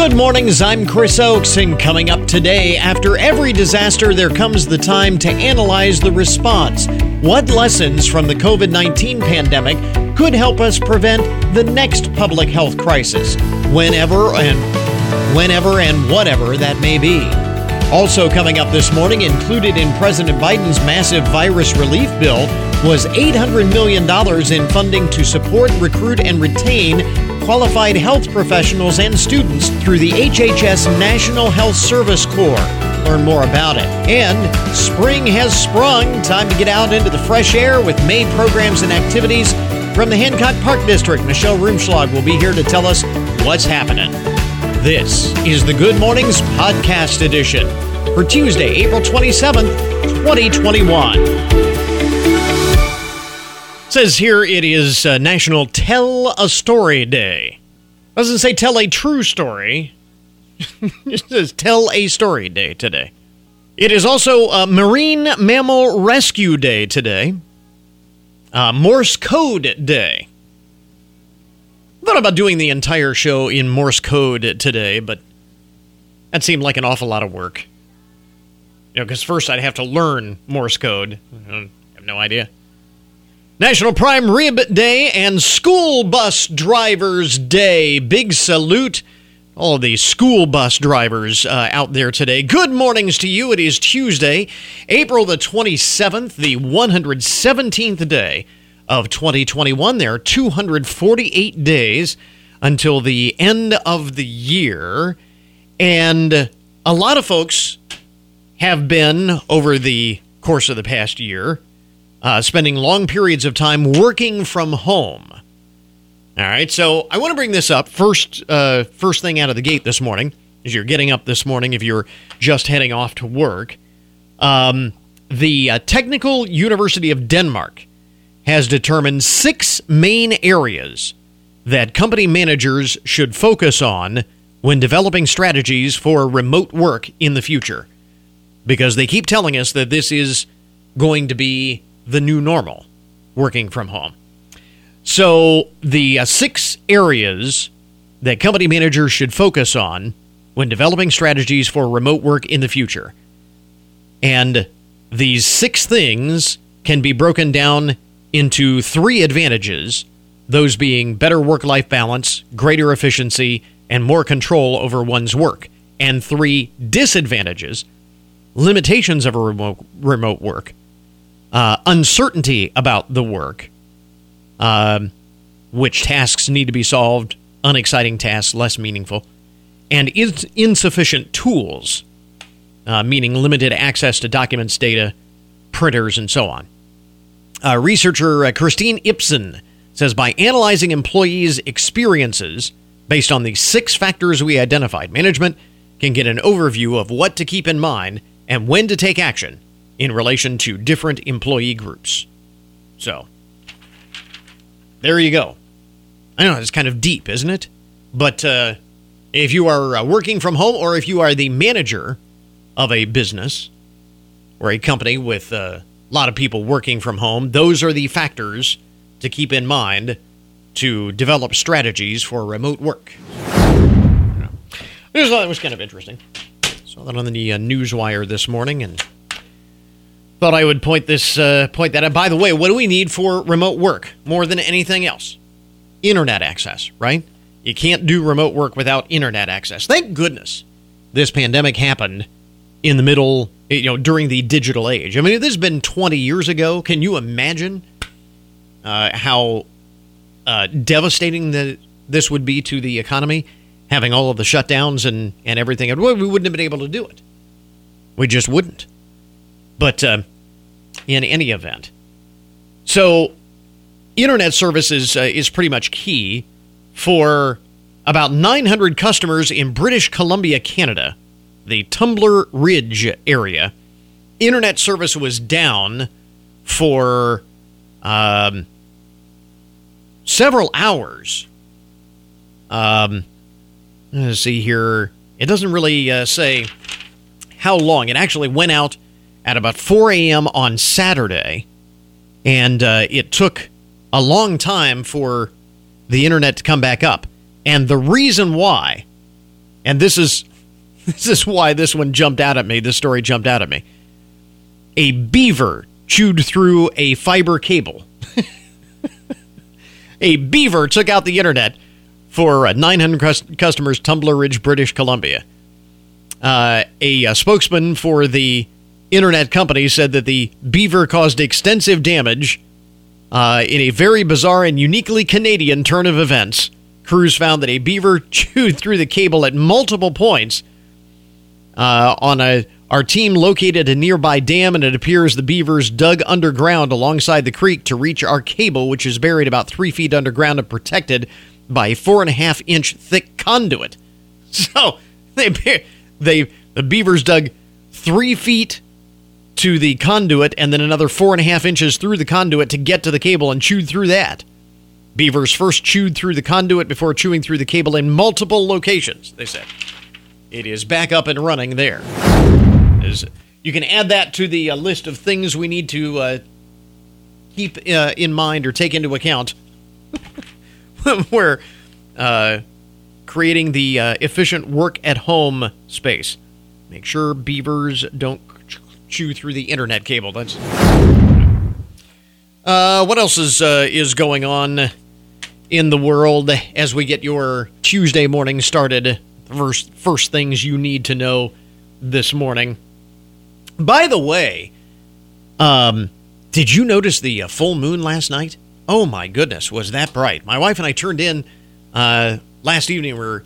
Good mornings, I'm Chris Oakes, and coming up today, after every disaster, there comes the time to analyze the response. What lessons from the COVID 19 pandemic could help us prevent the next public health crisis, whenever and whenever and whatever that may be? Also, coming up this morning, included in President Biden's massive virus relief bill was $800 million in funding to support, recruit, and retain qualified health professionals and students through the HHS National Health Service Corps. Learn more about it. And spring has sprung. Time to get out into the fresh air with May programs and activities. From the Hancock Park District, Michelle Rumschlag will be here to tell us what's happening. This is the Good Mornings Podcast Edition for Tuesday, April 27th, 2021 says here it is uh, National Tell a Story Day. Doesn't say tell a true story. it says tell a story day today. It is also uh, Marine Mammal Rescue Day today. Uh, Morse Code Day. Thought about doing the entire show in Morse code today, but that seemed like an awful lot of work. You know, because first I'd have to learn Morse code. I have no idea. National Prime Rib Day and School Bus Drivers Day. Big salute. All the school bus drivers uh, out there today. Good mornings to you. It is Tuesday, April the 27th, the 117th day of 2021. There are 248 days until the end of the year. And a lot of folks have been, over the course of the past year, uh, spending long periods of time working from home. All right, so I want to bring this up first. Uh, first thing out of the gate this morning, as you're getting up this morning, if you're just heading off to work, um, the uh, Technical University of Denmark has determined six main areas that company managers should focus on when developing strategies for remote work in the future. Because they keep telling us that this is going to be the new normal, working from home. So, the uh, six areas that company managers should focus on when developing strategies for remote work in the future. And these six things can be broken down into three advantages those being better work life balance, greater efficiency, and more control over one's work, and three disadvantages limitations of a remote, remote work, uh, uncertainty about the work, uh, which tasks need to be solved, unexciting tasks, less meaningful, and ins- insufficient tools, uh, meaning limited access to documents, data, printers, and so on. Uh, researcher uh, Christine Ipsen says by analyzing employees' experiences based on the six factors we identified, management can get an overview of what to keep in mind and when to take action in relation to different employee groups. So, there you go. I know it's kind of deep, isn't it? But uh, if you are uh, working from home or if you are the manager of a business or a company with a lot of people working from home, those are the factors to keep in mind to develop strategies for remote work. Thought it was kind of interesting. Saw that on the uh, Newswire this morning and Thought I would point this uh, point that out. By the way, what do we need for remote work more than anything else? Internet access, right? You can't do remote work without internet access. Thank goodness this pandemic happened in the middle, you know, during the digital age. I mean, this has been 20 years ago, can you imagine uh, how uh, devastating the, this would be to the economy, having all of the shutdowns and, and everything? We wouldn't have been able to do it. We just wouldn't. But uh, in any event, so internet services uh, is pretty much key for about 900 customers in British Columbia, Canada, the Tumbler Ridge area. Internet service was down for um, several hours. Um, let's see here. It doesn't really uh, say how long. It actually went out at about 4 a.m. on Saturday, and uh, it took a long time for the internet to come back up. And the reason why And this is this is why this one jumped out at me. This story jumped out at me. A beaver chewed through a fiber cable. a beaver took out the internet for uh, 900 customers, Tumbler Ridge, British Columbia. Uh, a, a, spokesman for the internet company said that the beaver caused extensive damage uh, in a very bizarre and uniquely Canadian turn of events. Crews found that a beaver chewed through the cable at multiple points uh, on a our team located a nearby dam, and it appears the beavers dug underground alongside the creek to reach our cable, which is buried about three feet underground and protected by a four and a half inch thick conduit. So they they the beavers dug three feet to the conduit and then another four and a half inches through the conduit to get to the cable and chewed through that. Beavers first chewed through the conduit before chewing through the cable in multiple locations, they said. It is back up and running there. Is, you can add that to the uh, list of things we need to uh, keep uh, in mind or take into account we're uh, creating the uh, efficient work at home space. Make sure beavers don't chew through the internet cable. That's uh, what else is is going on in the world as we get your Tuesday morning started. First, first things you need to know this morning. By the way, um, did you notice the uh, full moon last night? Oh my goodness, was that bright? My wife and I turned in uh, last evening. We were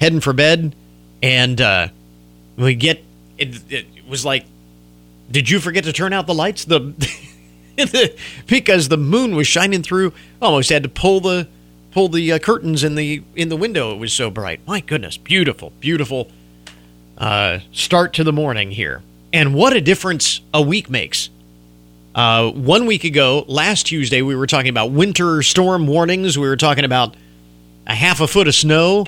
heading for bed, and uh, we get it, it was like, did you forget to turn out the lights? The, because the moon was shining through. Almost had to pull the pull the uh, curtains in the in the window. It was so bright. My goodness, beautiful, beautiful uh, start to the morning here. And what a difference a week makes. Uh, one week ago, last Tuesday, we were talking about winter storm warnings. We were talking about a half a foot of snow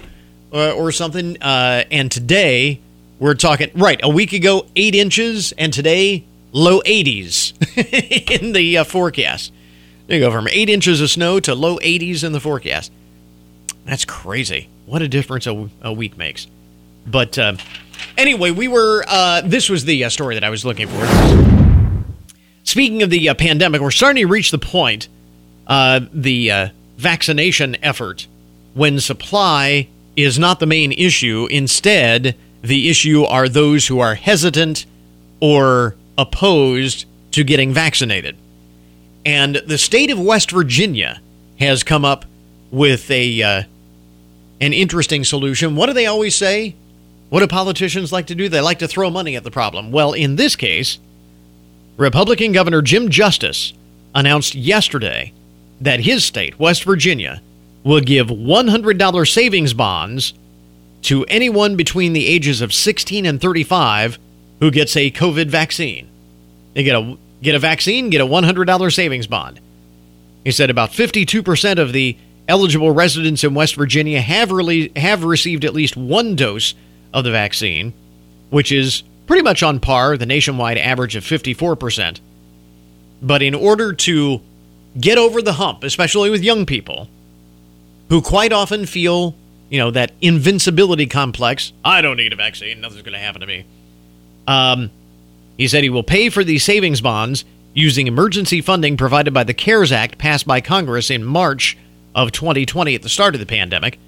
uh, or something. Uh, and today, we're talking, right, a week ago, eight inches, and today, low 80s in the uh, forecast. There you go, from eight inches of snow to low 80s in the forecast. That's crazy. What a difference a, a week makes. But uh, anyway, we were, uh, this was the uh, story that I was looking for. Speaking of the uh, pandemic, we're starting to reach the point, uh, the uh, vaccination effort, when supply is not the main issue. Instead, the issue are those who are hesitant or opposed to getting vaccinated. And the state of West Virginia has come up with a uh, an interesting solution. What do they always say? What do politicians like to do? They like to throw money at the problem. Well, in this case, Republican Governor Jim Justice announced yesterday that his state, West Virginia, will give $100 savings bonds to anyone between the ages of 16 and 35 who gets a COVID vaccine. They get a get a vaccine, get a $100 savings bond. He said about 52% of the eligible residents in West Virginia have really have received at least one dose of the vaccine, which is pretty much on par, the nationwide average of 54%. But in order to get over the hump, especially with young people who quite often feel, you know, that invincibility complex, I don't need a vaccine, nothing's going to happen to me. Um, he said he will pay for these savings bonds using emergency funding provided by the CARES Act passed by Congress in March of 2020 at the start of the pandemic.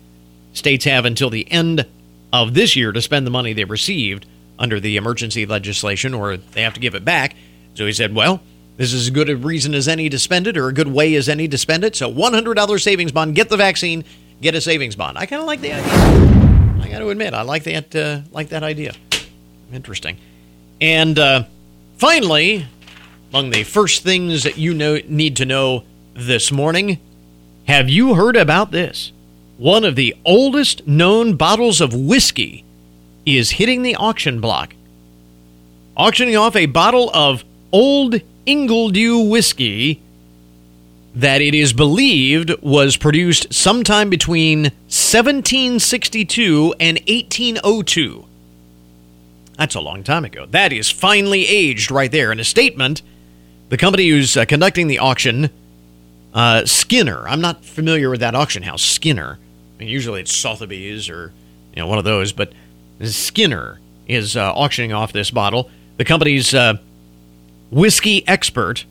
States have until the end of this year to spend the money they received under the emergency legislation or they have to give it back. So he said, well, this is as good a reason as any to spend it or a good way as any to spend it. So $100 savings bond, get the vaccine, get a savings bond. I kind of like the idea. I got to admit, I like that, uh, like that idea. Interesting. And uh, finally, among the first things that you know, need to know this morning, have you heard about this? One of the oldest known bottles of whiskey is hitting the auction block, auctioning off a bottle of Old Ingledew whiskey that it is believed was produced sometime between 1762 and 1802. That's a long time ago. That is finely aged right there. In a statement, the company who's uh, conducting the auction, uh, Skinner, I'm not familiar with that auction house, Skinner. I mean, usually it's Sotheby's or you know, one of those. But Skinner is uh, auctioning off this bottle. The company's uh, whiskey expert,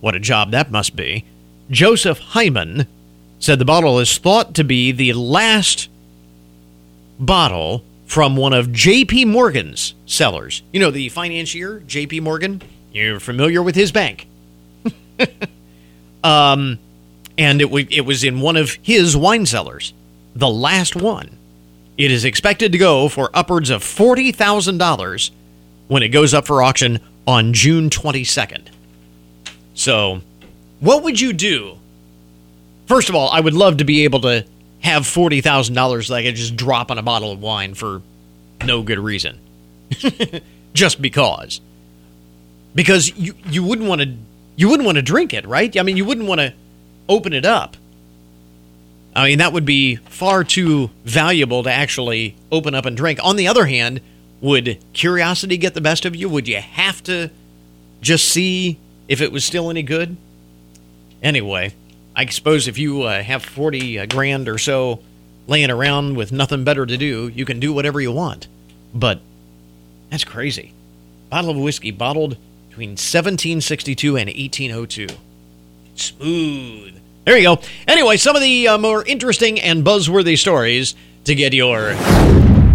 what a job that must be, Joseph Hyman, said the bottle is thought to be the last bottle from one of J.P. Morgan's cellars. You know, the financier, J.P. Morgan? You're familiar with his bank. um, and it, w- it was in one of his wine cellars, the last one. It is expected to go for upwards of $40,000 when it goes up for auction on June 22nd. So, what would you do? First of all, I would love to be able to have $40,000 that I could just drop on a bottle of wine for no good reason. just because. Because you, you wouldn't want to you wouldn't want to drink it, right? I mean, you wouldn't want to open it up. I mean, that would be far too valuable to actually open up and drink. On the other hand, would curiosity get the best of you? Would you have to just see if it was still any good? Anyway, I suppose if you uh, have 40 uh, grand or so laying around with nothing better to do, you can do whatever you want. But that's crazy. Bottle of whiskey bottled between 1762 and 1802. Smooth. There you go. Anyway, some of the uh, more interesting and buzzworthy stories to get your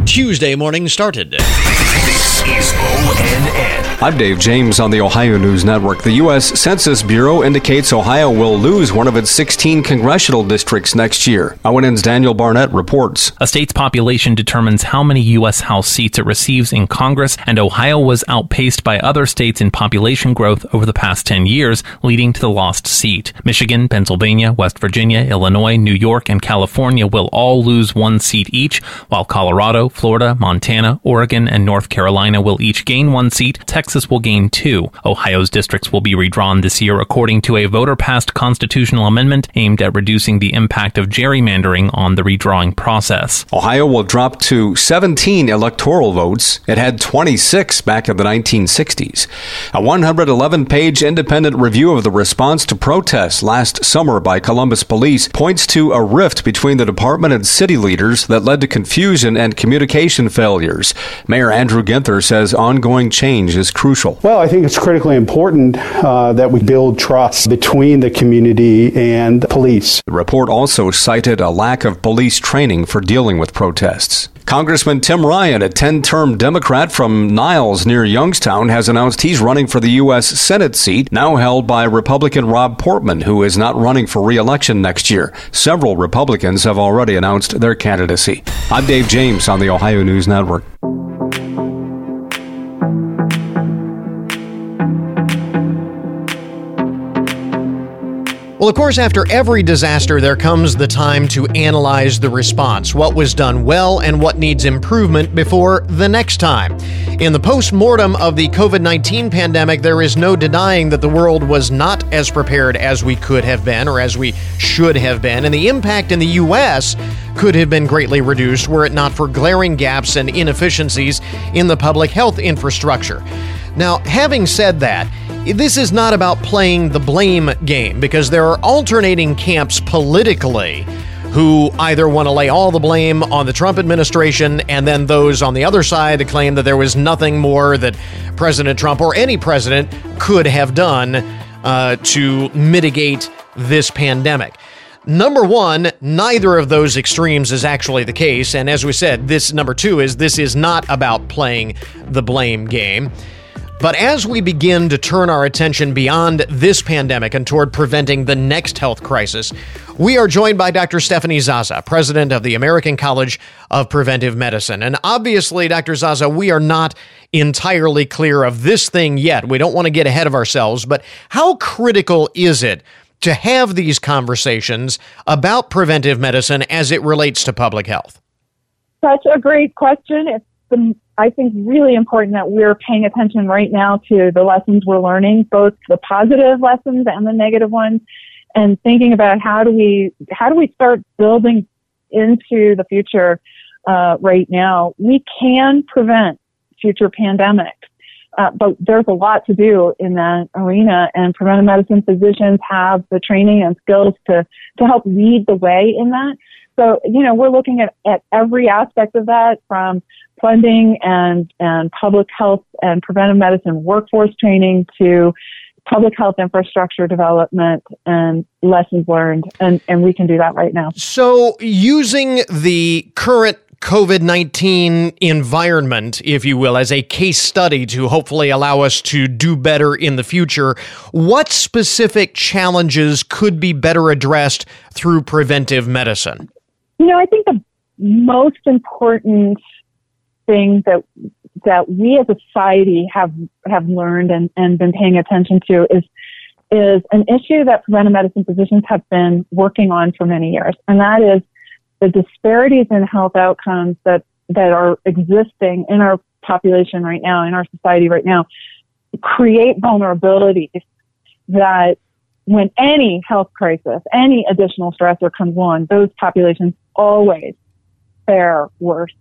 Tuesday morning started. This is ONN. I'm Dave James on the Ohio News Network. The U.S. Census Bureau indicates Ohio will lose one of its 16 congressional districts next year. ONN's Daniel Barnett reports. A state's population determines how many U.S. House seats it receives in Congress, and Ohio was outpaced by other states in population growth over the past 10 years, leading to the lost seat. Michigan, Pennsylvania, West Virginia, Illinois, New York, and California will all lose one seat each, while Colorado, Florida, Montana, Oregon, and North Carolina will each gain one seat. Texas Texas will gain two. Ohio's districts will be redrawn this year according to a voter passed constitutional amendment aimed at reducing the impact of gerrymandering on the redrawing process. Ohio will drop to 17 electoral votes. It had 26 back in the 1960s. A 111 page independent review of the response to protests last summer by Columbus police points to a rift between the department and city leaders that led to confusion and communication failures. Mayor Andrew Ginther says ongoing change is crucial? Well, I think it's critically important uh, that we build trust between the community and the police. The report also cited a lack of police training for dealing with protests. Congressman Tim Ryan, a 10 term Democrat from Niles near Youngstown, has announced he's running for the U.S. Senate seat, now held by Republican Rob Portman, who is not running for re election next year. Several Republicans have already announced their candidacy. I'm Dave James on the Ohio News Network. Well, of course, after every disaster, there comes the time to analyze the response, what was done well and what needs improvement before the next time. In the post mortem of the COVID 19 pandemic, there is no denying that the world was not as prepared as we could have been or as we should have been, and the impact in the U.S. could have been greatly reduced were it not for glaring gaps and inefficiencies in the public health infrastructure. Now, having said that, this is not about playing the blame game because there are alternating camps politically who either want to lay all the blame on the Trump administration and then those on the other side to claim that there was nothing more that President Trump or any president could have done uh, to mitigate this pandemic. Number one, neither of those extremes is actually the case. And as we said, this number two is this is not about playing the blame game. But as we begin to turn our attention beyond this pandemic and toward preventing the next health crisis, we are joined by Dr. Stephanie Zaza, president of the American College of Preventive Medicine. And obviously, Dr. Zaza, we are not entirely clear of this thing yet. We don't want to get ahead of ourselves, but how critical is it to have these conversations about preventive medicine as it relates to public health? Such a great question. It's the I think really important that we're paying attention right now to the lessons we're learning, both the positive lessons and the negative ones, and thinking about how do we how do we start building into the future uh, right now. We can prevent future pandemics. Uh, but there's a lot to do in that arena, and preventive medicine physicians have the training and skills to to help lead the way in that. So, you know, we're looking at, at every aspect of that from funding and, and public health and preventive medicine workforce training to public health infrastructure development and lessons learned. And, and we can do that right now. So, using the current COVID 19 environment, if you will, as a case study to hopefully allow us to do better in the future, what specific challenges could be better addressed through preventive medicine? You know, I think the most important thing that that we as a society have have learned and, and been paying attention to is is an issue that preventive medicine physicians have been working on for many years, and that is the disparities in health outcomes that that are existing in our population right now, in our society right now, create vulnerabilities that when any health crisis, any additional stressor comes on, those populations always fare worse.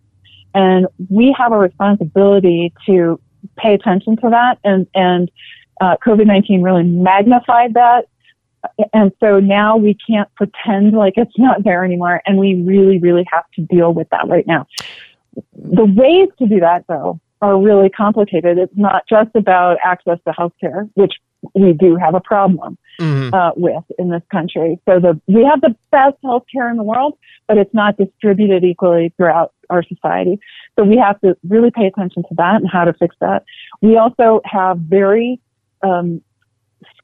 And we have a responsibility to pay attention to that. And, and uh, COVID 19 really magnified that. And so now we can't pretend like it's not there anymore. And we really, really have to deal with that right now. The ways to do that, though, are really complicated. It's not just about access to healthcare, which we do have a problem mm-hmm. uh, with in this country. So the we have the best healthcare in the world, but it's not distributed equally throughout our society. So we have to really pay attention to that and how to fix that. We also have very um,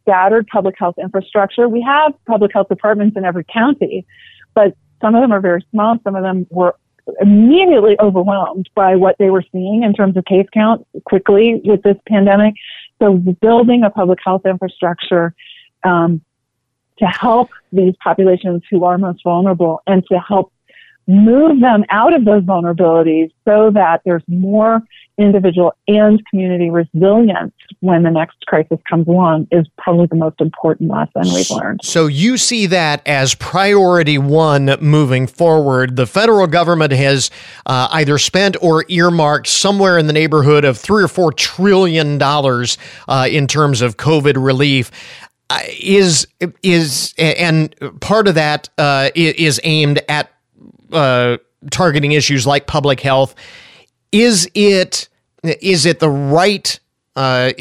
scattered public health infrastructure. We have public health departments in every county, but some of them are very small. Some of them were immediately overwhelmed by what they were seeing in terms of case count quickly with this pandemic. So building a public health infrastructure um, to help these populations who are most vulnerable and to help move them out of those vulnerabilities so that there's more individual and community resilience when the next crisis comes along is probably the most important lesson we've learned. So you see that as priority one moving forward. The federal government has uh, either spent or earmarked somewhere in the neighborhood of three or four trillion dollars uh, in terms of COVID relief. Uh, is is and part of that uh, is aimed at uh, targeting issues like public health. Is it is it the right? Uh,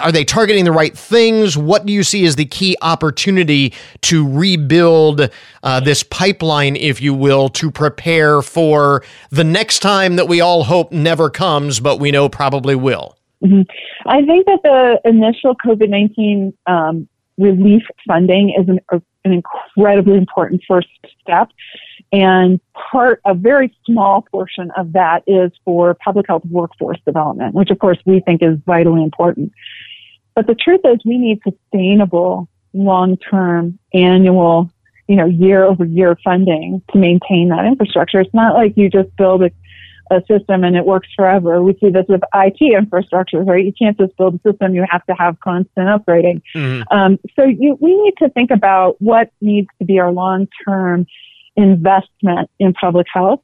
are they targeting the right things? What do you see as the key opportunity to rebuild uh, this pipeline, if you will, to prepare for the next time that we all hope never comes, but we know probably will? Mm-hmm. I think that the initial COVID 19 um, relief funding is an, an incredibly important first step. And part, a very small portion of that is for public health workforce development, which of course we think is vitally important. But the truth is we need sustainable, long-term, annual, you know, year over year funding to maintain that infrastructure. It's not like you just build a, a system and it works forever. We see this with IT infrastructures, right? You can't just build a system. You have to have constant upgrading. Mm-hmm. Um, so you, we need to think about what needs to be our long-term investment in public health.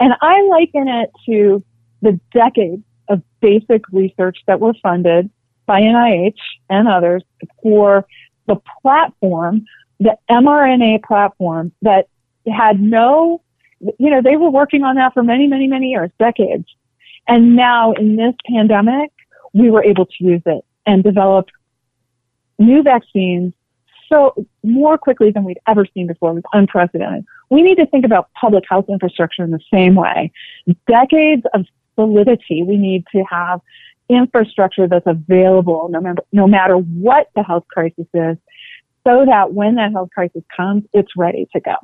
And I liken it to the decades of basic research that were funded by NIH and others for the platform, the mRNA platform that had no, you know, they were working on that for many, many, many years, decades. And now in this pandemic, we were able to use it and develop new vaccines so more quickly than we'd ever seen before. It was unprecedented. We need to think about public health infrastructure in the same way. Decades of solidity. We need to have infrastructure that's available no matter, no matter what the health crisis is so that when that health crisis comes, it's ready to go.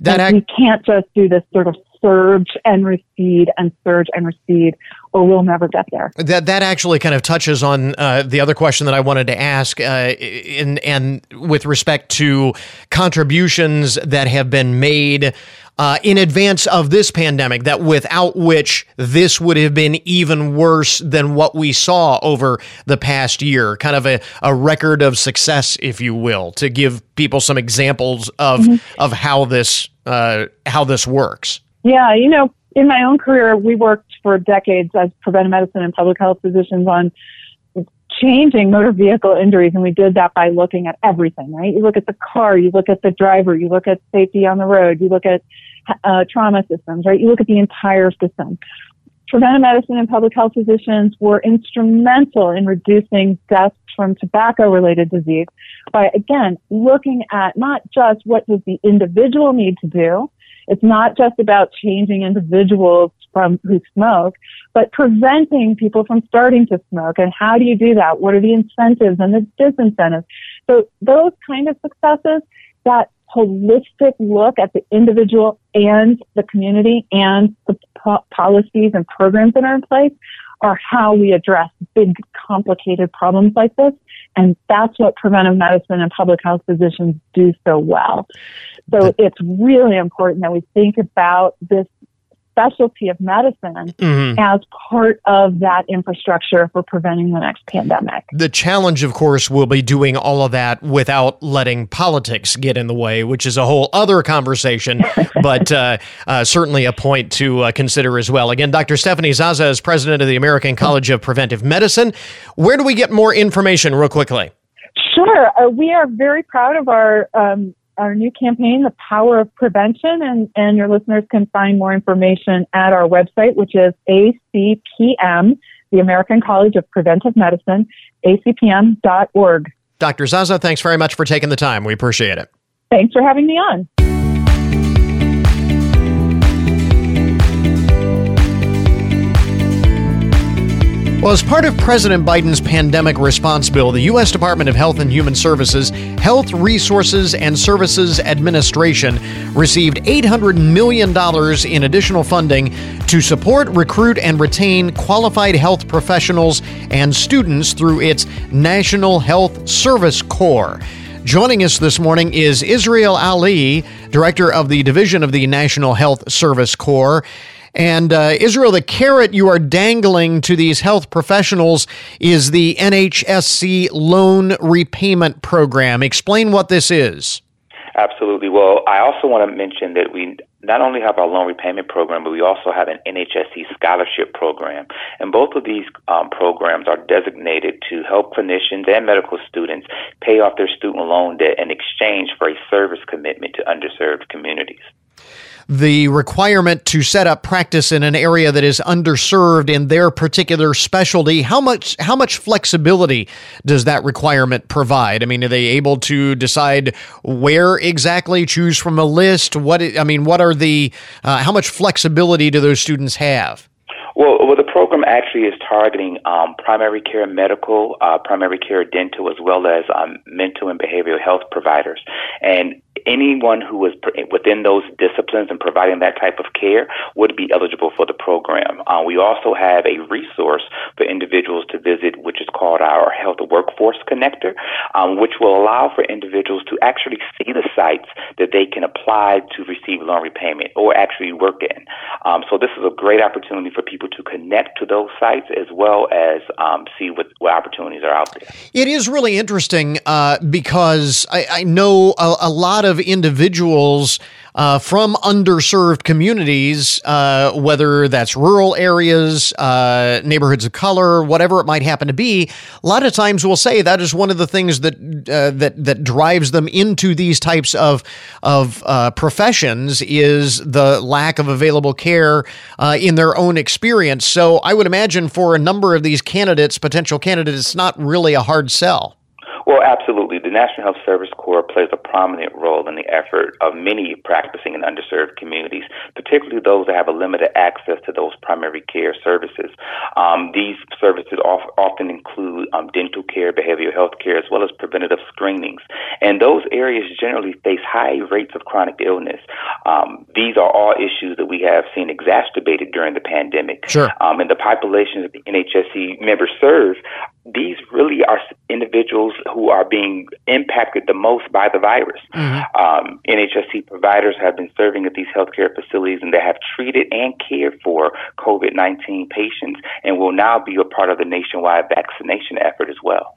That act- we can't just do this sort of surge and recede and surge and recede, or we'll never get there. That that actually kind of touches on uh, the other question that I wanted to ask, uh, in and with respect to contributions that have been made uh, in advance of this pandemic, that without which this would have been even worse than what we saw over the past year. Kind of a, a record of success, if you will, to give people some examples of mm-hmm. of how this uh, how this works. Yeah, you know, in my own career, we worked for decades as preventive medicine and public health physicians on changing motor vehicle injuries, and we did that by looking at everything, right? You look at the car, you look at the driver, you look at safety on the road, you look at uh, trauma systems, right? You look at the entire system. Preventive medicine and public health physicians were instrumental in reducing deaths from tobacco related disease by, again, looking at not just what does the individual need to do, it's not just about changing individuals from who smoke, but preventing people from starting to smoke. And how do you do that? What are the incentives and the disincentives? So those kind of successes, that holistic look at the individual and the community and the po- policies and programs that are in place are how we address big, complicated problems like this. And that's what preventive medicine and public health physicians do so well. So it's really important that we think about this specialty of medicine mm-hmm. as part of that infrastructure for preventing the next pandemic. The challenge, of course, will be doing all of that without letting politics get in the way, which is a whole other conversation, but uh, uh, certainly a point to uh, consider as well. Again, Dr. Stephanie Zaza is president of the American College of Preventive Medicine. Where do we get more information, real quickly? Sure. Uh, we are very proud of our um, our new campaign, The Power of Prevention, and, and your listeners can find more information at our website, which is ACPM, the American College of Preventive Medicine, acpm.org. Dr. Zaza, thanks very much for taking the time. We appreciate it. Thanks for having me on. Well, as part of President Biden's pandemic response bill, the U.S. Department of Health and Human Services Health Resources and Services Administration received $800 million in additional funding to support, recruit, and retain qualified health professionals and students through its National Health Service Corps. Joining us this morning is Israel Ali, Director of the Division of the National Health Service Corps. And uh, Israel, the carrot you are dangling to these health professionals is the NHSC loan repayment program. Explain what this is. Absolutely. Well, I also want to mention that we not only have our loan repayment program, but we also have an NHSC scholarship program. And both of these um, programs are designated to help clinicians and medical students pay off their student loan debt in exchange for a service commitment to underserved communities the requirement to set up practice in an area that is underserved in their particular specialty. How much how much flexibility does that requirement provide? I mean are they able to decide where exactly choose from a list? What i mean what are the uh, how much flexibility do those students have? Well, well, the program actually is targeting um, primary care medical, uh, primary care dental, as well as um, mental and behavioral health providers. And anyone who is within those disciplines and providing that type of care would be eligible for the program. Uh, we also have a resource for individuals to visit, which is called our Health Workforce Connector, um, which will allow for individuals to actually see the sites that they can apply to receive loan repayment or actually work in. Um, so this is a great opportunity for people to connect to those sites as well as um, see what, what opportunities are out there. It is really interesting uh, because I, I know a, a lot of individuals uh, from underserved communities, uh, whether that's rural areas, uh, neighborhoods of color, whatever it might happen to be. A lot of times, we'll say that is one of the things that uh, that that drives them into these types of of uh, professions is the lack of available care uh, in their own experience. So, I would imagine for a number of these candidates, potential candidates, it's not really a hard sell. Well, absolutely. The National Health Service Corps plays a prominent role in the effort of many practicing in underserved communities, particularly those that have a limited access to those primary care services. Um, these services often include um, dental care, behavioral health care, as well as preventative screenings. And those areas generally face high rates of chronic illness. Um, these are all issues that we have seen exacerbated during the pandemic. Sure. Um, and the populations that the NHSC members serve these really are individuals who are being impacted the most by the virus. Mm-hmm. Um, NHSC providers have been serving at these healthcare facilities and they have treated and cared for COVID 19 patients and will now be a part of the nationwide vaccination effort as well.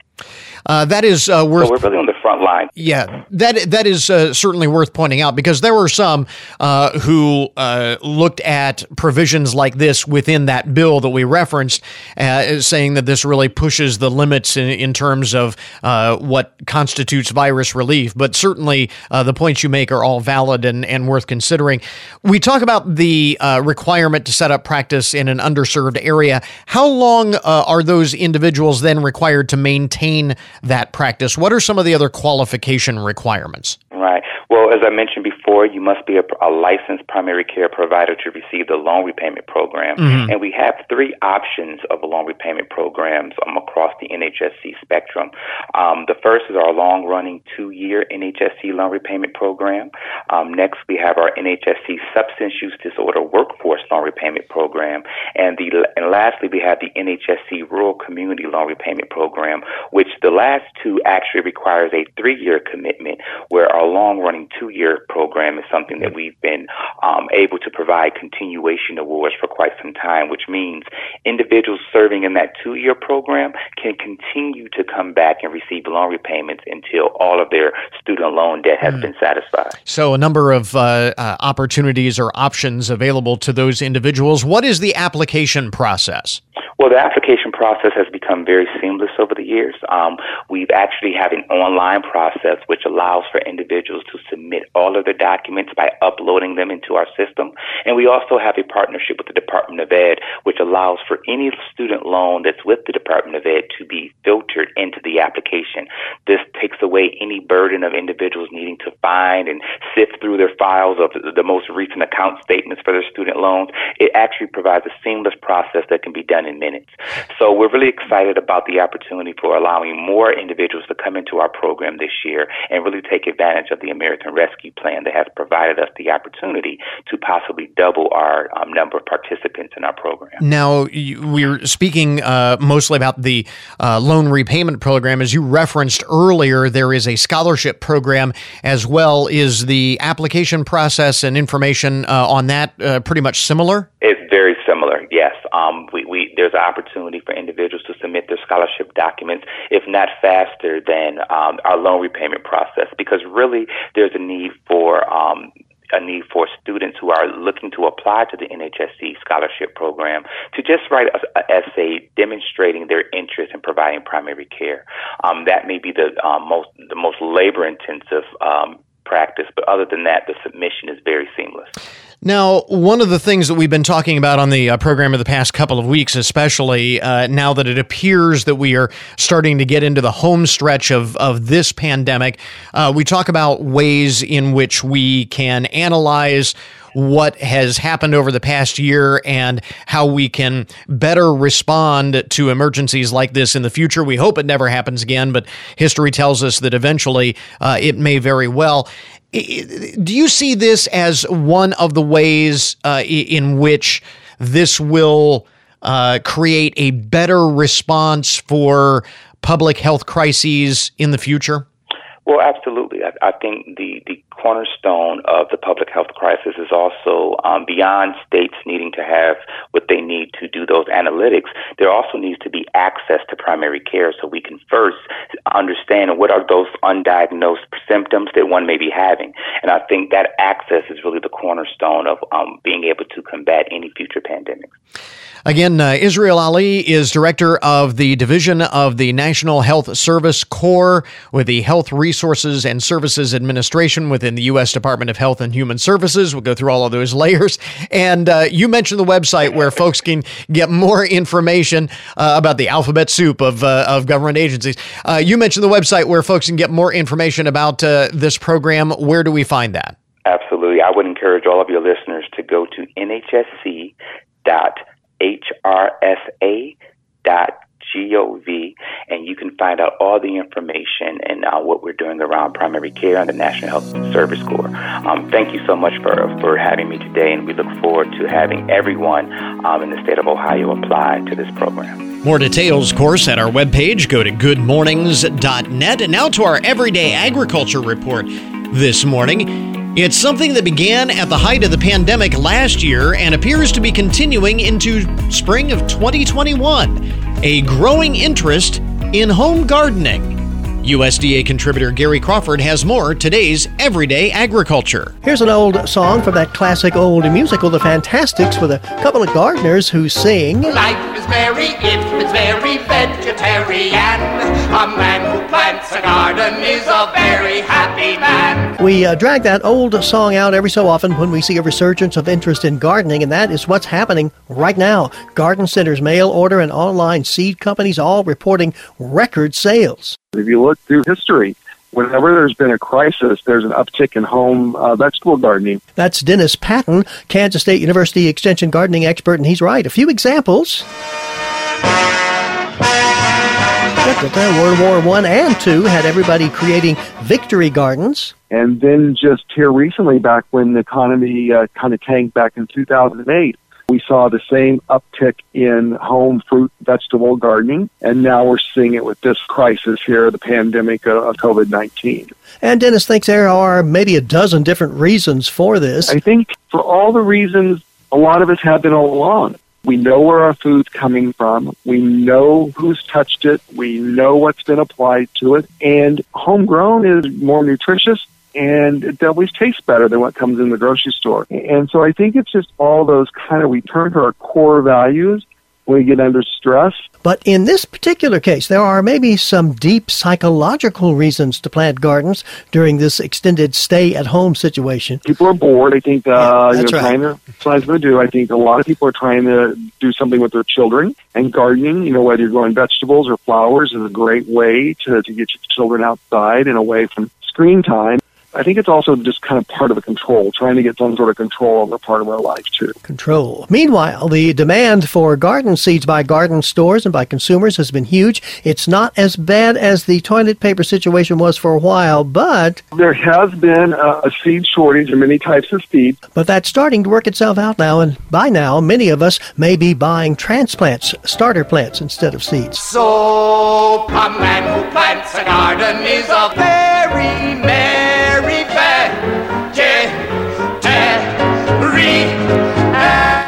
Uh, that is uh, worth. So we're really on the front line. Yeah, that that is uh, certainly worth pointing out because there were some uh, who uh, looked at provisions like this within that bill that we referenced, uh, saying that this really pushes the limits in, in terms of what constitutes virus relief. But certainly, the points you make are all valid and, and worth considering. We talk about the requirement to set up practice in an underserved area. How long are those individuals then required to maintain? That practice. What are some of the other qualification requirements? Right. Well, as I mentioned before, you must be a, a licensed primary care provider to receive the loan repayment program. Mm-hmm. And we have three options of loan repayment programs um, across the NHSC spectrum. Um, the first is our long running two year NHSC loan repayment program. Um, next, we have our NHSC substance use disorder workforce loan repayment program. And, the, and lastly, we have the NHSC rural community loan repayment program, which the last two actually requires a three year commitment, where our long running two year program is something that we've been um, able to provide continuation awards for quite some time, which means individuals serving in that two year program can continue to come back and receive loan repayments until all of their student loan debt has mm. been satisfied. So, a number of uh, uh, opportunities or options available to those individuals. What is the application process? Well, the application process has become very seamless over the years. Um, we've actually have an online process which allows for individuals to submit all of their documents by uploading them into our system. And we also have a partnership with the Department of Ed, which allows for any student loan that's with the Department of Ed to be filtered into the application. This takes away any burden of individuals needing to find and sift through their files of the most recent account statements for their student loans. It actually provides a seamless process that can be done in minutes. So we're really excited about the opportunity for allowing more individuals to come into our program this year and really take advantage of the American Rescue Plan that has provided us the opportunity to possibly double our um, number of participants in our program. Now, we're speaking uh, mostly about the uh, loan repayment program. As you referenced earlier, there is a scholarship program as well. Is the application process and information uh, on that uh, pretty much similar? It's very similar, yes. Um, we, we, there's an opportunity for individuals to submit their scholarship documents, if not faster than um, our loan repayment process, because really there's a need for um, a need for students who are looking to apply to the NHSC scholarship program to just write an essay demonstrating their interest in providing primary care. Um, that may be the um, most the most labor intensive um, practice, but other than that, the submission is very seamless. Now, one of the things that we've been talking about on the uh, program of the past couple of weeks, especially uh, now that it appears that we are starting to get into the home stretch of, of this pandemic, uh, we talk about ways in which we can analyze what has happened over the past year and how we can better respond to emergencies like this in the future. We hope it never happens again, but history tells us that eventually uh, it may very well. Do you see this as one of the ways uh, in which this will uh, create a better response for public health crises in the future? Well, absolutely. I, I think the, the cornerstone of the public health crisis is also um, beyond states needing to have what they need to do those analytics. There also needs to be access to primary care so we can first understand what are those undiagnosed symptoms that one may be having. And I think that access is really the cornerstone of um, being able to combat any future pandemics. Again, uh, Israel Ali is director of the Division of the National Health Service Corps with the Health Resources and Services Administration within the U.S. Department of Health and Human Services. We'll go through all of those layers. And uh, you mentioned the website where folks can get more information uh, about the alphabet soup of, uh, of government agencies. Uh, you mentioned the website where folks can get more information about uh, this program. Where do we find that? Absolutely. I would encourage all of your listeners to go to nhsc dot hrsa dot gov and you can find out all the information and uh, what we're doing around primary care and the National Health Service Corps. Um, thank you so much for, for having me today, and we look forward to having everyone um, in the state of Ohio apply to this program. More details, of course, at our webpage. Go to goodmornings.net. And now to our everyday agriculture report this morning. It's something that began at the height of the pandemic last year and appears to be continuing into spring of 2021. A growing interest in home gardening. USDA contributor Gary Crawford has more today's everyday agriculture. Here's an old song from that classic old musical, The Fantasticks, with a couple of gardeners who sing Life is merry if it's very vegetarian. A man who plants a garden is a very happy man. We uh, drag that old song out every so often when we see a resurgence of interest in gardening, and that is what's happening right now. Garden centers, mail order, and online seed companies all reporting record sales. If you look through history, whenever there's been a crisis, there's an uptick in home uh, vegetable gardening. That's Dennis Patton, Kansas State University Extension gardening expert, and he's right. A few examples. World War One and Two had everybody creating victory gardens. And then just here recently, back when the economy uh, kind of tanked back in 2008, we saw the same uptick in home fruit vegetable gardening, and now we're seeing it with this crisis here, the pandemic of COVID 19. And Dennis thinks there are maybe a dozen different reasons for this. I think for all the reasons a lot of us have been all along. We know where our food's coming from. We know who's touched it. We know what's been applied to it. And homegrown is more nutritious and it always tastes better than what comes in the grocery store. And so I think it's just all those kind of, we turn to our core values when we get under stress. But in this particular case, there are maybe some deep psychological reasons to plant gardens during this extended stay at home situation. People are bored. I think, uh, Yeah, you know, right. trying to, to do. I think a lot of people are trying to do something with their children and gardening, you know, whether you're growing vegetables or flowers is a great way to, to get your children outside and away from screen time. I think it's also just kind of part of the control, trying to get some sort of control over part of our life too. Control. Meanwhile, the demand for garden seeds by garden stores and by consumers has been huge. It's not as bad as the toilet paper situation was for a while, but There has been a, a seed shortage in many types of seeds. but that's starting to work itself out now, and by now, many of us may be buying transplants, starter plants instead of seeds. So, a man who plants a garden is a very merry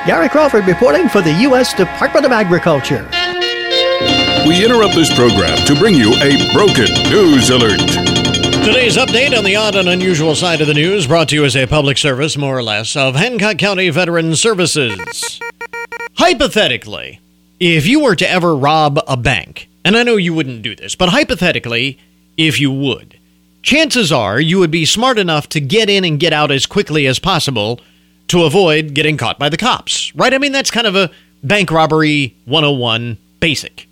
Gary Crawford reporting for the U.S. Department of Agriculture. We interrupt this program to bring you a broken news alert. Today's update on the odd and unusual side of the news brought to you as a public service, more or less, of Hancock County Veteran Services. Hypothetically, if you were to ever rob a bank, and I know you wouldn't do this, but hypothetically, if you would, chances are you would be smart enough to get in and get out as quickly as possible to avoid getting caught by the cops, right? I mean, that's kind of a bank robbery 101 basic.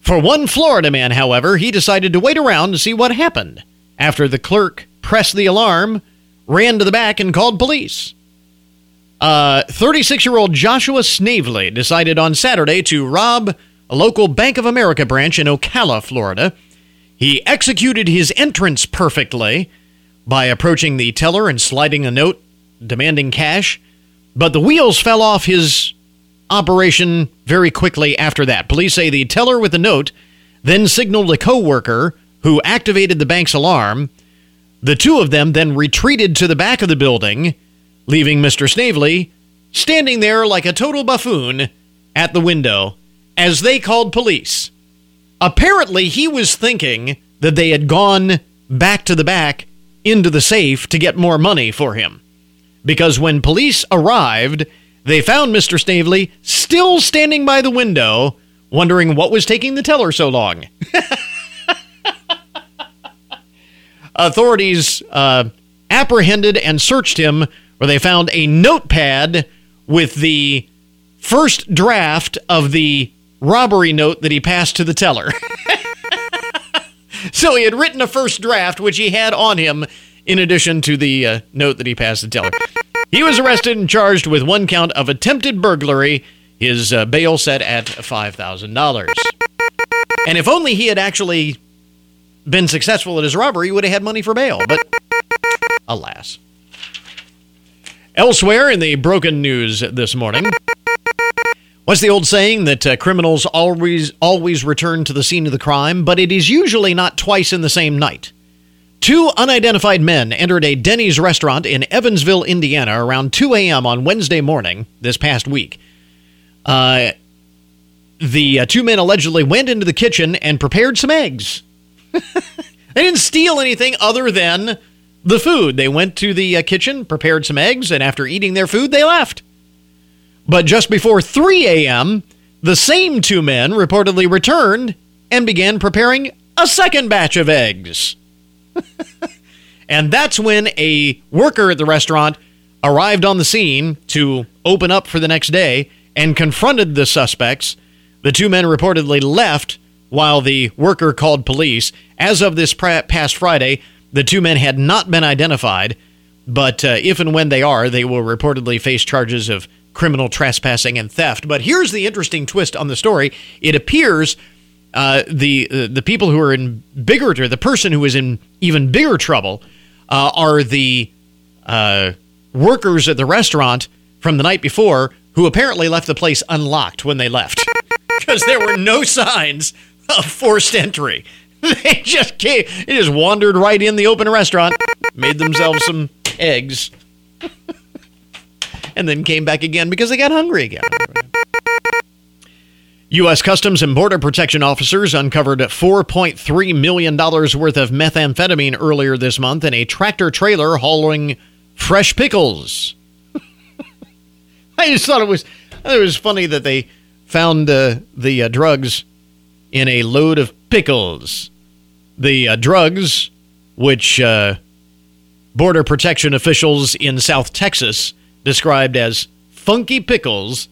For one Florida man, however, he decided to wait around to see what happened after the clerk pressed the alarm, ran to the back, and called police. 36 year old Joshua Snavely decided on Saturday to rob a local Bank of America branch in Ocala, Florida. He executed his entrance perfectly by approaching the teller and sliding a note demanding cash, but the wheels fell off his operation very quickly after that. Police say the teller with the note then signaled a coworker who activated the bank's alarm. The two of them then retreated to the back of the building, leaving Mr. Snavely standing there like a total buffoon at the window as they called police. Apparently, he was thinking that they had gone back to the back into the safe to get more money for him. Because when police arrived, they found Mr. Snavely still standing by the window, wondering what was taking the teller so long. Authorities uh, apprehended and searched him, where they found a notepad with the first draft of the robbery note that he passed to the teller. so he had written a first draft, which he had on him, in addition to the uh, note that he passed the teller. He was arrested and charged with one count of attempted burglary. His uh, bail set at $5,000. And if only he had actually been successful at his robbery, he would have had money for bail. But alas. Elsewhere in the broken news this morning, what's the old saying that uh, criminals always always return to the scene of the crime, but it is usually not twice in the same night. Two unidentified men entered a Denny's restaurant in Evansville, Indiana, around 2 a.m. on Wednesday morning this past week. Uh, the uh, two men allegedly went into the kitchen and prepared some eggs. they didn't steal anything other than the food. They went to the uh, kitchen, prepared some eggs, and after eating their food, they left. But just before 3 a.m., the same two men reportedly returned and began preparing a second batch of eggs. and that's when a worker at the restaurant arrived on the scene to open up for the next day and confronted the suspects. The two men reportedly left while the worker called police. As of this past Friday, the two men had not been identified, but uh, if and when they are, they will reportedly face charges of criminal trespassing and theft. But here's the interesting twist on the story: it appears uh, the uh, the people who are in bigger, or the person who is in even bigger trouble, uh, are the uh, workers at the restaurant from the night before who apparently left the place unlocked when they left because there were no signs of forced entry. They just came, they just wandered right in the open restaurant, made themselves some eggs, and then came back again because they got hungry again. U.S. Customs and Border Protection officers uncovered $4.3 million worth of methamphetamine earlier this month in a tractor trailer hauling fresh pickles. I just thought it was it was funny that they found uh, the uh, drugs in a load of pickles. The uh, drugs, which uh, border protection officials in South Texas described as funky pickles,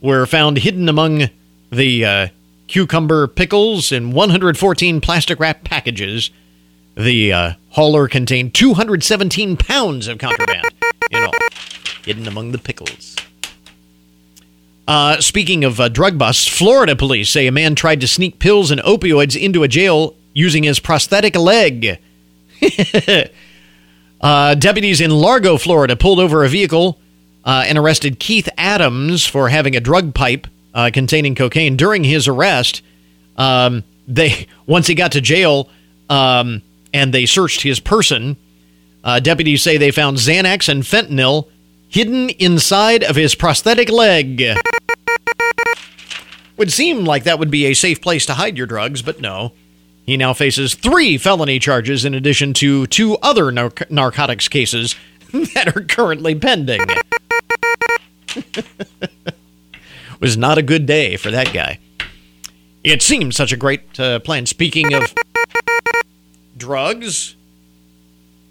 were found hidden among the uh, cucumber pickles in 114 plastic wrap packages. The uh, hauler contained 217 pounds of contraband, you know, hidden among the pickles. Uh, speaking of uh, drug busts, Florida police say a man tried to sneak pills and opioids into a jail using his prosthetic leg. uh, deputies in Largo, Florida, pulled over a vehicle uh, and arrested Keith Adams for having a drug pipe uh, containing cocaine. During his arrest, um, they once he got to jail um, and they searched his person, uh, deputies say they found Xanax and fentanyl hidden inside of his prosthetic leg. Would seem like that would be a safe place to hide your drugs, but no. He now faces three felony charges in addition to two other nar- narcotics cases that are currently pending. was not a good day for that guy. It seemed such a great uh, plan. Speaking of drugs,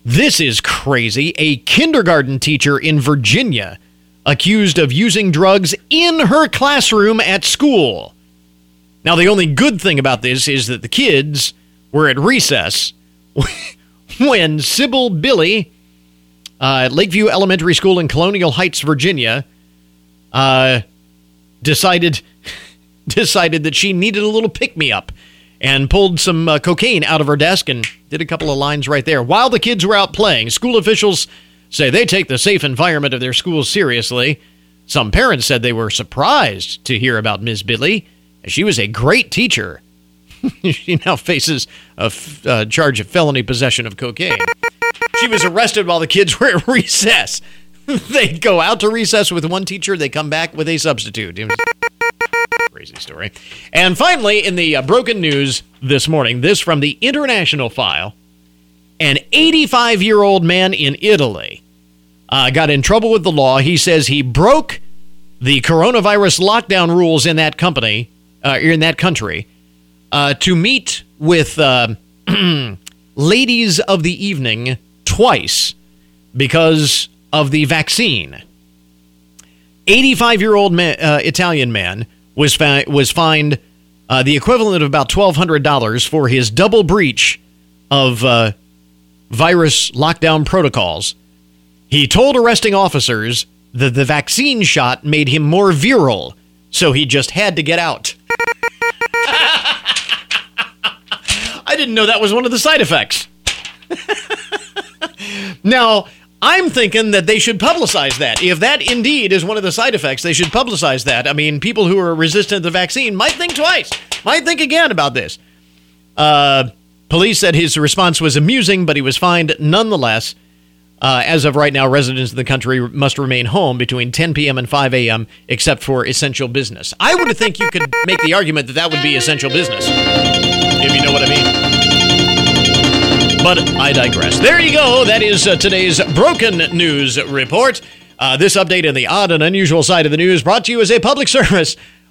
this is crazy. A kindergarten teacher in Virginia accused of using drugs in her classroom at school. Now, the only good thing about this is that the kids were at recess when Sybil Billy uh, at Lakeview Elementary School in Colonial Heights, Virginia, uh, decided decided that she needed a little pick me up and pulled some uh, cocaine out of her desk and did a couple of lines right there. While the kids were out playing, school officials say they take the safe environment of their school seriously. Some parents said they were surprised to hear about Ms. Billy. She was a great teacher. she now faces a f- uh, charge of felony possession of cocaine. she was arrested while the kids were at recess. they go out to recess with one teacher, they come back with a substitute. Crazy story. And finally, in the uh, broken news this morning, this from the International File an 85 year old man in Italy uh, got in trouble with the law. He says he broke the coronavirus lockdown rules in that company, uh, in that country, uh, to meet with uh, ladies of the evening twice because of the vaccine. 85 year old uh, Italian man was was fined uh, the equivalent of about twelve hundred dollars for his double breach of uh, virus lockdown protocols. He told arresting officers that the vaccine shot made him more virile, so he just had to get out. I didn't know that was one of the side effects. now, I'm thinking that they should publicize that. If that indeed is one of the side effects, they should publicize that. I mean, people who are resistant to the vaccine might think twice, might think again about this. Uh, police said his response was amusing, but he was fined nonetheless. Uh, as of right now, residents of the country must remain home between 10 p.m. and 5 a.m. except for essential business. I would think you could make the argument that that would be essential business, But I digress. There you go. That is uh, today's Broken News Report. Uh, this update on the odd and unusual side of the news brought to you as a public service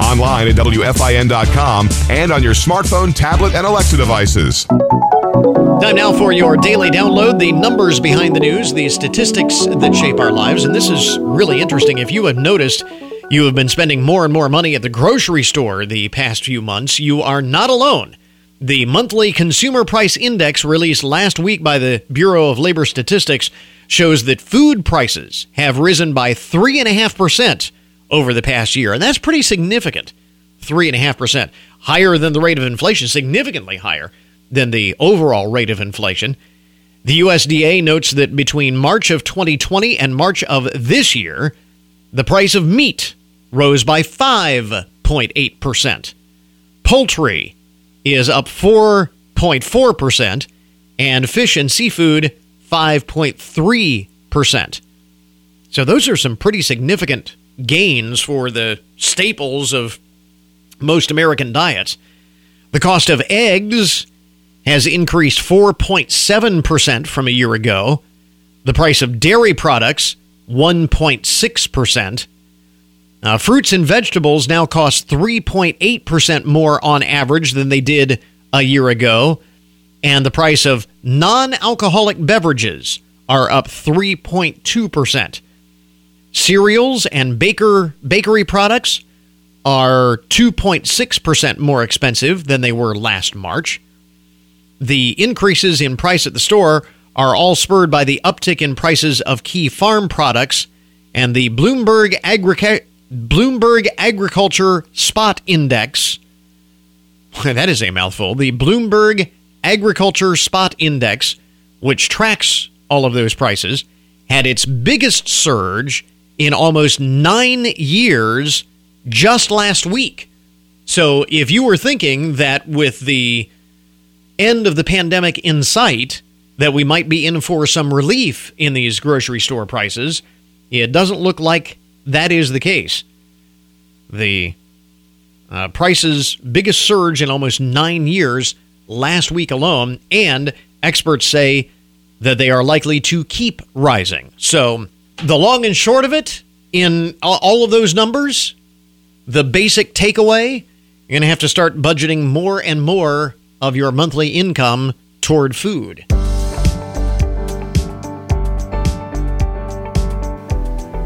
Online at WFIN.com, and on your smartphone, tablet, and Alexa devices. Time now for your daily download the numbers behind the news, the statistics that shape our lives. And this is really interesting. If you have noticed, you have been spending more and more money at the grocery store the past few months. You are not alone. The monthly consumer price index released last week by the Bureau of Labor Statistics shows that food prices have risen by 3.5% over the past year. And that's pretty significant 3.5%. Higher than the rate of inflation, significantly higher than the overall rate of inflation. The USDA notes that between March of 2020 and March of this year, the price of meat rose by 5.8%. Poultry is up 4.4%, and fish and seafood 5.3%. So those are some pretty significant gains for the staples of most American diets. The cost of eggs has increased 4.7% from a year ago. The price of dairy products, 1.6%. Uh, fruits and vegetables now cost 3.8% more on average than they did a year ago. And the price of non alcoholic beverages are up 3.2%. Cereals and baker bakery products are 2.6% more expensive than they were last March. The increases in price at the store are all spurred by the uptick in prices of key farm products and the Bloomberg Agric- Bloomberg Agriculture Spot Index. that is a mouthful. The Bloomberg Agriculture Spot Index, which tracks all of those prices, had its biggest surge in almost nine years just last week. So if you were thinking that with the end of the pandemic in sight, that we might be in for some relief in these grocery store prices, it doesn't look like that is the case. The uh, prices' biggest surge in almost nine years last week alone, and experts say that they are likely to keep rising. So the long and short of it, in all of those numbers, the basic takeaway, you're going to have to start budgeting more and more of your monthly income toward food.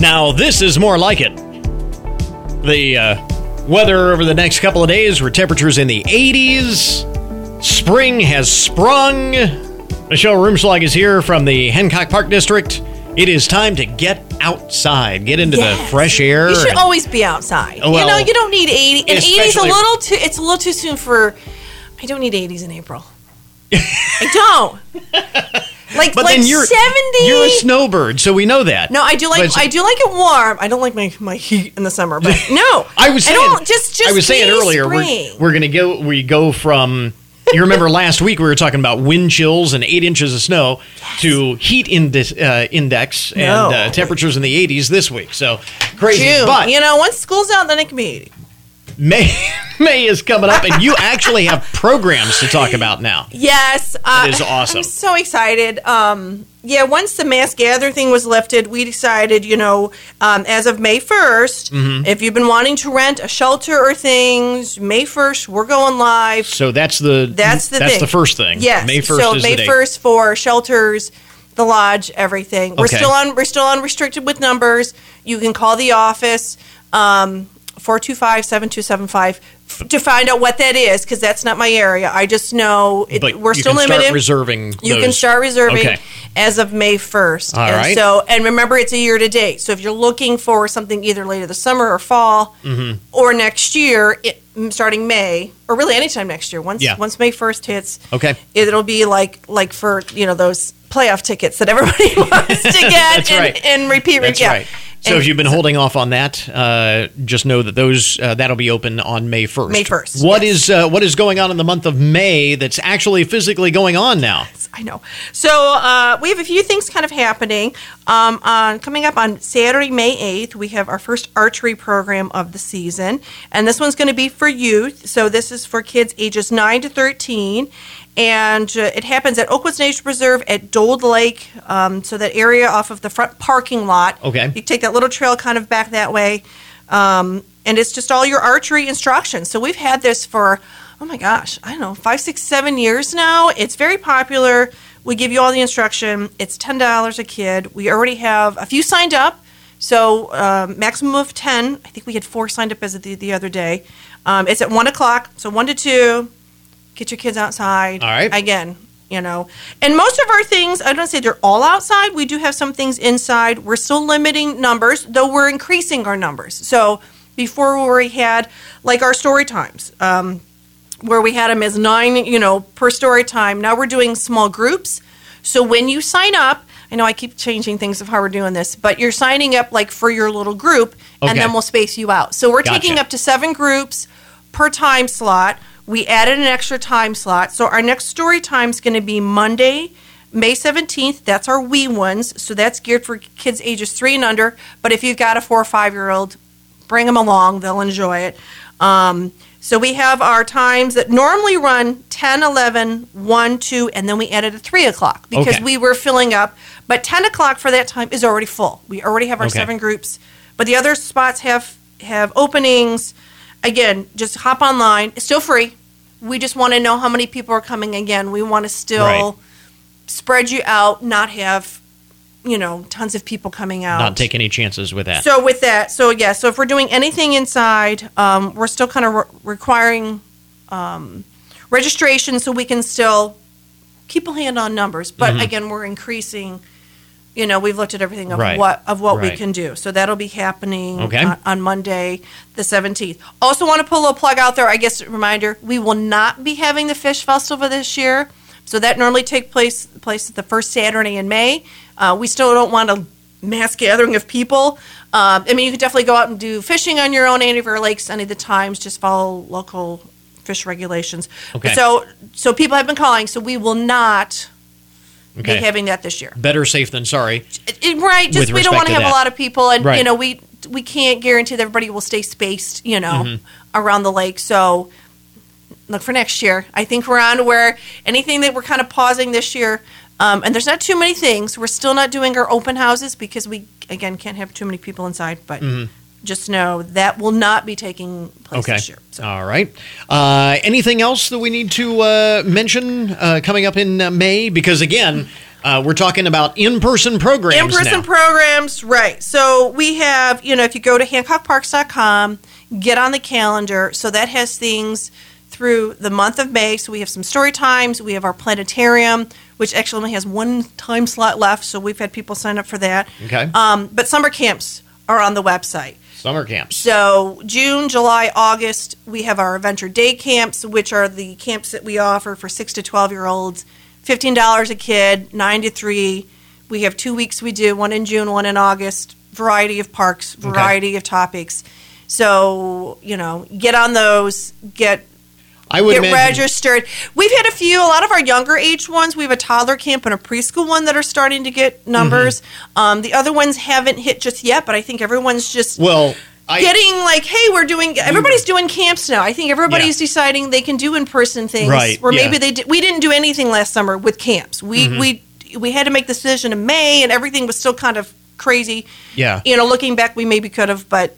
Now, this is more like it. The uh, weather over the next couple of days where temperatures in the 80s. Spring has sprung. Michelle Rumschlag is here from the Hancock Park District. It is time to get outside, get into yes. the fresh air. You should and, always be outside. Well, you know, you don't need 80. And 80 is a little too, it's a little too soon for, I don't need 80s in April. I don't. Like, but like then you're 70. You're a snowbird, so we know that. No, I do like I do like it warm. I don't like my, my heat in the summer, but no. I was saying, I don't, just just I was saying earlier we're, we're going to go we go from you remember last week we were talking about wind chills and eight inches of snow yes. to heat indi- uh, index no. and uh, temperatures in the 80s this week. So crazy. June. But you know, once school's out, then it can be 80. May May is coming up, and you actually have programs to talk about now. Yes, uh, that is awesome. I'm so excited. Um, yeah, once the mass gather thing was lifted, we decided, you know, um, as of May 1st, mm-hmm. if you've been wanting to rent a shelter or things, May 1st, we're going live. So that's the that's the that's thing. the first thing. Yes. May 1st so May 1st for shelters, the lodge, everything. We're still on we're still unrestricted with numbers. You can call the office. Um, 425 7275 to find out what that is because that's not my area. I just know it, But we're you still can limited. start reserving. You can start reserving Okay. as of May 1st. All and right. So, and remember, it's a year to date. So if you're looking for something either later this summer or fall Mhm. or next year, it, starting May or really anytime next year, once Yeah. once May 1st hits, Okay. it'll be like like for you know those playoff tickets that everybody wants to get and, right. and repeat. That's yeah. right. So And if you've been holding off on that, uh, just know that those uh, that'll be open on May first. May 1st, What is uh, what is going on in the month of May that's actually physically going on now? I know. So uh, we have a few things kind of happening. Um, on coming up on Saturday, May eighth, we have our first archery program of the season, and this one's going to be for youth. So this is for kids ages nine to thirteen, and uh, it happens at Oakwoods Nature Preserve at Dold Lake. Um, so that area off of the front parking lot. Okay. You take that little trail kind of back that way. Um, and it's just all your archery instruction. So we've had this for, oh my gosh, I don't know, five, six, seven years now. It's very popular. We give you all the instruction. It's $10 a kid. We already have a few signed up. So um, maximum of 10. I think we had four signed up as of the, the other day. Um, it's at 1 o'clock. So 1 to 2. Get your kids outside. All right. Again, you know. And most of our things, I don't say they're all outside. We do have some things inside. We're still limiting numbers, though we're increasing our numbers. So before we had like our story times, um, where we had them as nine, you know, per story time. Now we're doing small groups. So when you sign up, I know I keep changing things of how we're doing this, but you're signing up like for your little group, Okay. and then we'll space you out. So we're taking up to seven groups per time slot. We added an extra time slot. So our next story time is going to be Monday, May 17th. That's our wee ones. So that's geared for kids ages three and under. But if you've got a four or five year old, bring them along. They'll enjoy it. Um, so we have our times that normally run 10, 11, 1, 2, and then we added a 3 o'clock because Okay. we were filling up. But 10 o'clock for that time is already full. We already have our Okay. seven groups. But the other spots have, have openings. Again, just hop online. It's still free. We just want to know how many people are coming again. We want to still Right. spread you out, not have, you know, tons of people coming out. Not take any chances with that. So with that, so yeah, so if we're doing anything inside, um, we're still kind of re- requiring um, registration so we can still keep a hand on numbers. But Mhm. again, we're increasing. You know, we've looked at everything of Right. what of what we can do. So that'll be happening Okay. on, on Monday, the seventeenth. Also, want to put a little plug out there. I guess reminder: we will not be having the fish festival this year. So that normally take place place the first Saturday in May. Uh, we still don't want a mass gathering of people. Um, I mean, you could definitely go out and do fishing on your own, any of our lakes, any of the times. Just follow local fish regulations. Okay. So, so people have been calling. So we will not Okay. be having that this year. Better safe than sorry. It- right. Just we don't want to have that. a lot of people, and Right. you know we we can't guarantee that everybody will stay spaced. You know, Mhm. around the lake. So look for next year. I think we're on to where anything that we're kind of pausing this year. Um, and there's not too many things. We're still not doing our open houses because we again can't have too many people inside. But Mhm. just know that will not be taking place Okay. this year. All right. Uh, anything else that we need to uh, mention uh, coming up in uh, May? Because again, uh, we're talking about in-person programs in-person now. programs right so we have you know if you go to hancockparks.com get on the calendar so that has things through the month of may so we have some story times we have our planetarium which actually only has one time slot left so we've had people sign up for that okay. um, but summer camps are on the website Summer camps. so June, July, August, we have our adventure day camps, which are the camps that we offer for six to twelve year olds. Fifteen dollars a kid, nine to three. We have two weeks we do, one in June, one in August. Variety of parks, variety of topics. So, you know, get on those, get I would get imagine- registered. We've had a few, a lot of our younger age ones. We have a toddler camp and a preschool one that are starting to get numbers. Mm-hmm. Um, the other ones haven't hit just yet, but I think everyone's just Well, I, getting like, hey, we're doing. Everybody's doing camps now. I think everybody's deciding they can do in person things. Right, Where yeah. maybe they did, we didn't do anything last summer with camps. We Mhm. we we had to make the decision in May, and everything was still kind of crazy. Yeah. You know, looking back, we maybe could have, but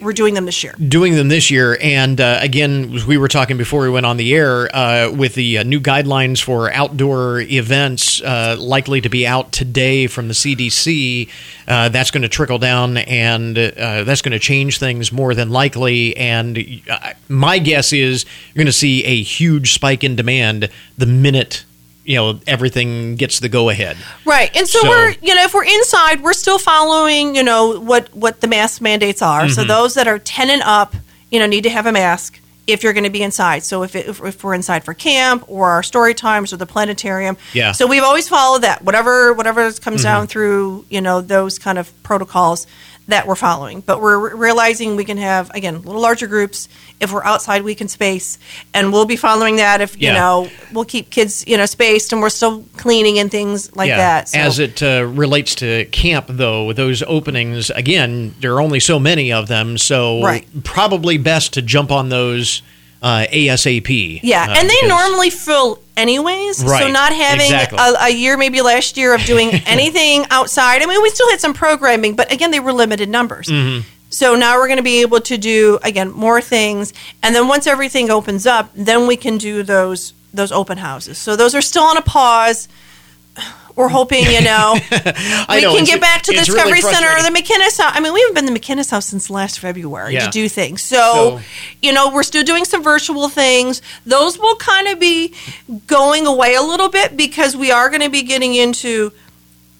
we're doing them this year. doing them this year. And uh, again, we were talking before we went on the air uh, with the uh, new guidelines for outdoor events uh, likely to be out today from the CDC. Uh, that's going to trickle down and uh, that's going to change things more than likely. And my guess is you're going to see a huge spike in demand the minute. You know everything gets the go ahead. Right. And so, So- we're, you know, if we're inside, we're still following, you know, what what the mask mandates are. So Mhm. those that are 10 and up, you know, need to have a mask if you're going to be inside. So if, it, if, if we're inside for camp or our story times or the planetarium. Yeah. So we've always followed that. Whatever whatever comes Mhm. down through, you know, those kind of protocols that we're following. But we're realizing we can have again, little larger groups if we're outside we can space and we'll be following that if, you Yeah. know, we'll keep kids, you know, spaced and we're still cleaning and things like that. So. As it uh, relates to camp, though, those openings, again, there are only so many of them, so Right. probably best to jump on those uh, ASAP. Yeah, uh, and they normally fill anyways. Right, So not having exactly. a, a year, maybe last year, of doing anything outside. I mean, we still had some programming, but again, they were limited numbers. Mhm. So now we're going to be able to do again more things, and then once everything opens up, then we can do those those open houses. So those are still on a pause. We're hoping, you know, we know, can get back to the it's really Discovery Center or the. McKinnis House. I mean, we haven't been to the McKinnis House since last February Yeah. to do things. So, So- you know, we're still doing some virtual things. Those will kind of be going away a little bit because we are going to be getting into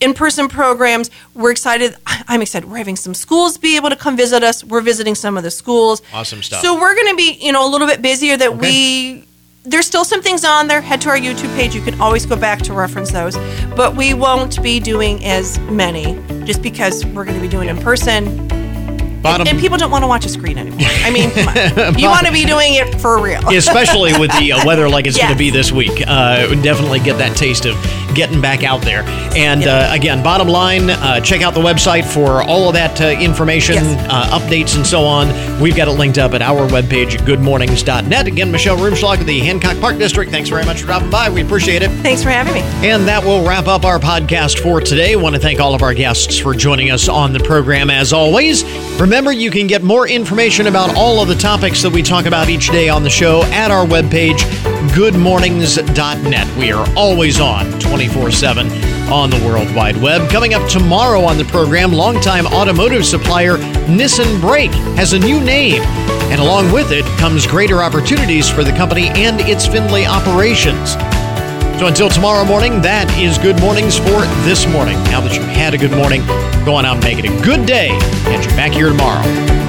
in-person programs. We're excited. I'm excited. We're having some schools be able to come visit us. We're visiting some of the schools. Awesome stuff. So we're going to be, you know, a little bit busier. That we there's still some things on there. Head to our YouTube page. You can always go back to reference those. But we won't be doing as many just because we're going to be doing it in person. Bottom- and people don't want to watch a screen anymore. I mean, you want to be doing it for real. Especially with the uh, weather like it's going to be this week. Uh, definitely get that taste of getting back out there. And uh, again, bottom line, uh, check out the website for all of that uh, information, uh, updates, and so on. We've got it linked up at our webpage at goodmornings.net. Again, Michelle Rumschlag of the Hancock Park District. Thanks very much for dropping by. We appreciate it. Thanks for having me. And that will wrap up our podcast for today. want to thank all of our guests for joining us on the program as always. Remember, you can get more information about all of the topics that we talk about each day on the show at our webpage, goodmornings.net. We are always on 24 7 on the World Wide Web. Coming up tomorrow on the program, longtime automotive supplier Nissin Brake has a new name. And along with it comes greater opportunities for the company and its Findlay operations. So until tomorrow morning, that is Good Mornings for this morning. Now that you've had a good morning, go on out and make it a good day. Catch you back here tomorrow.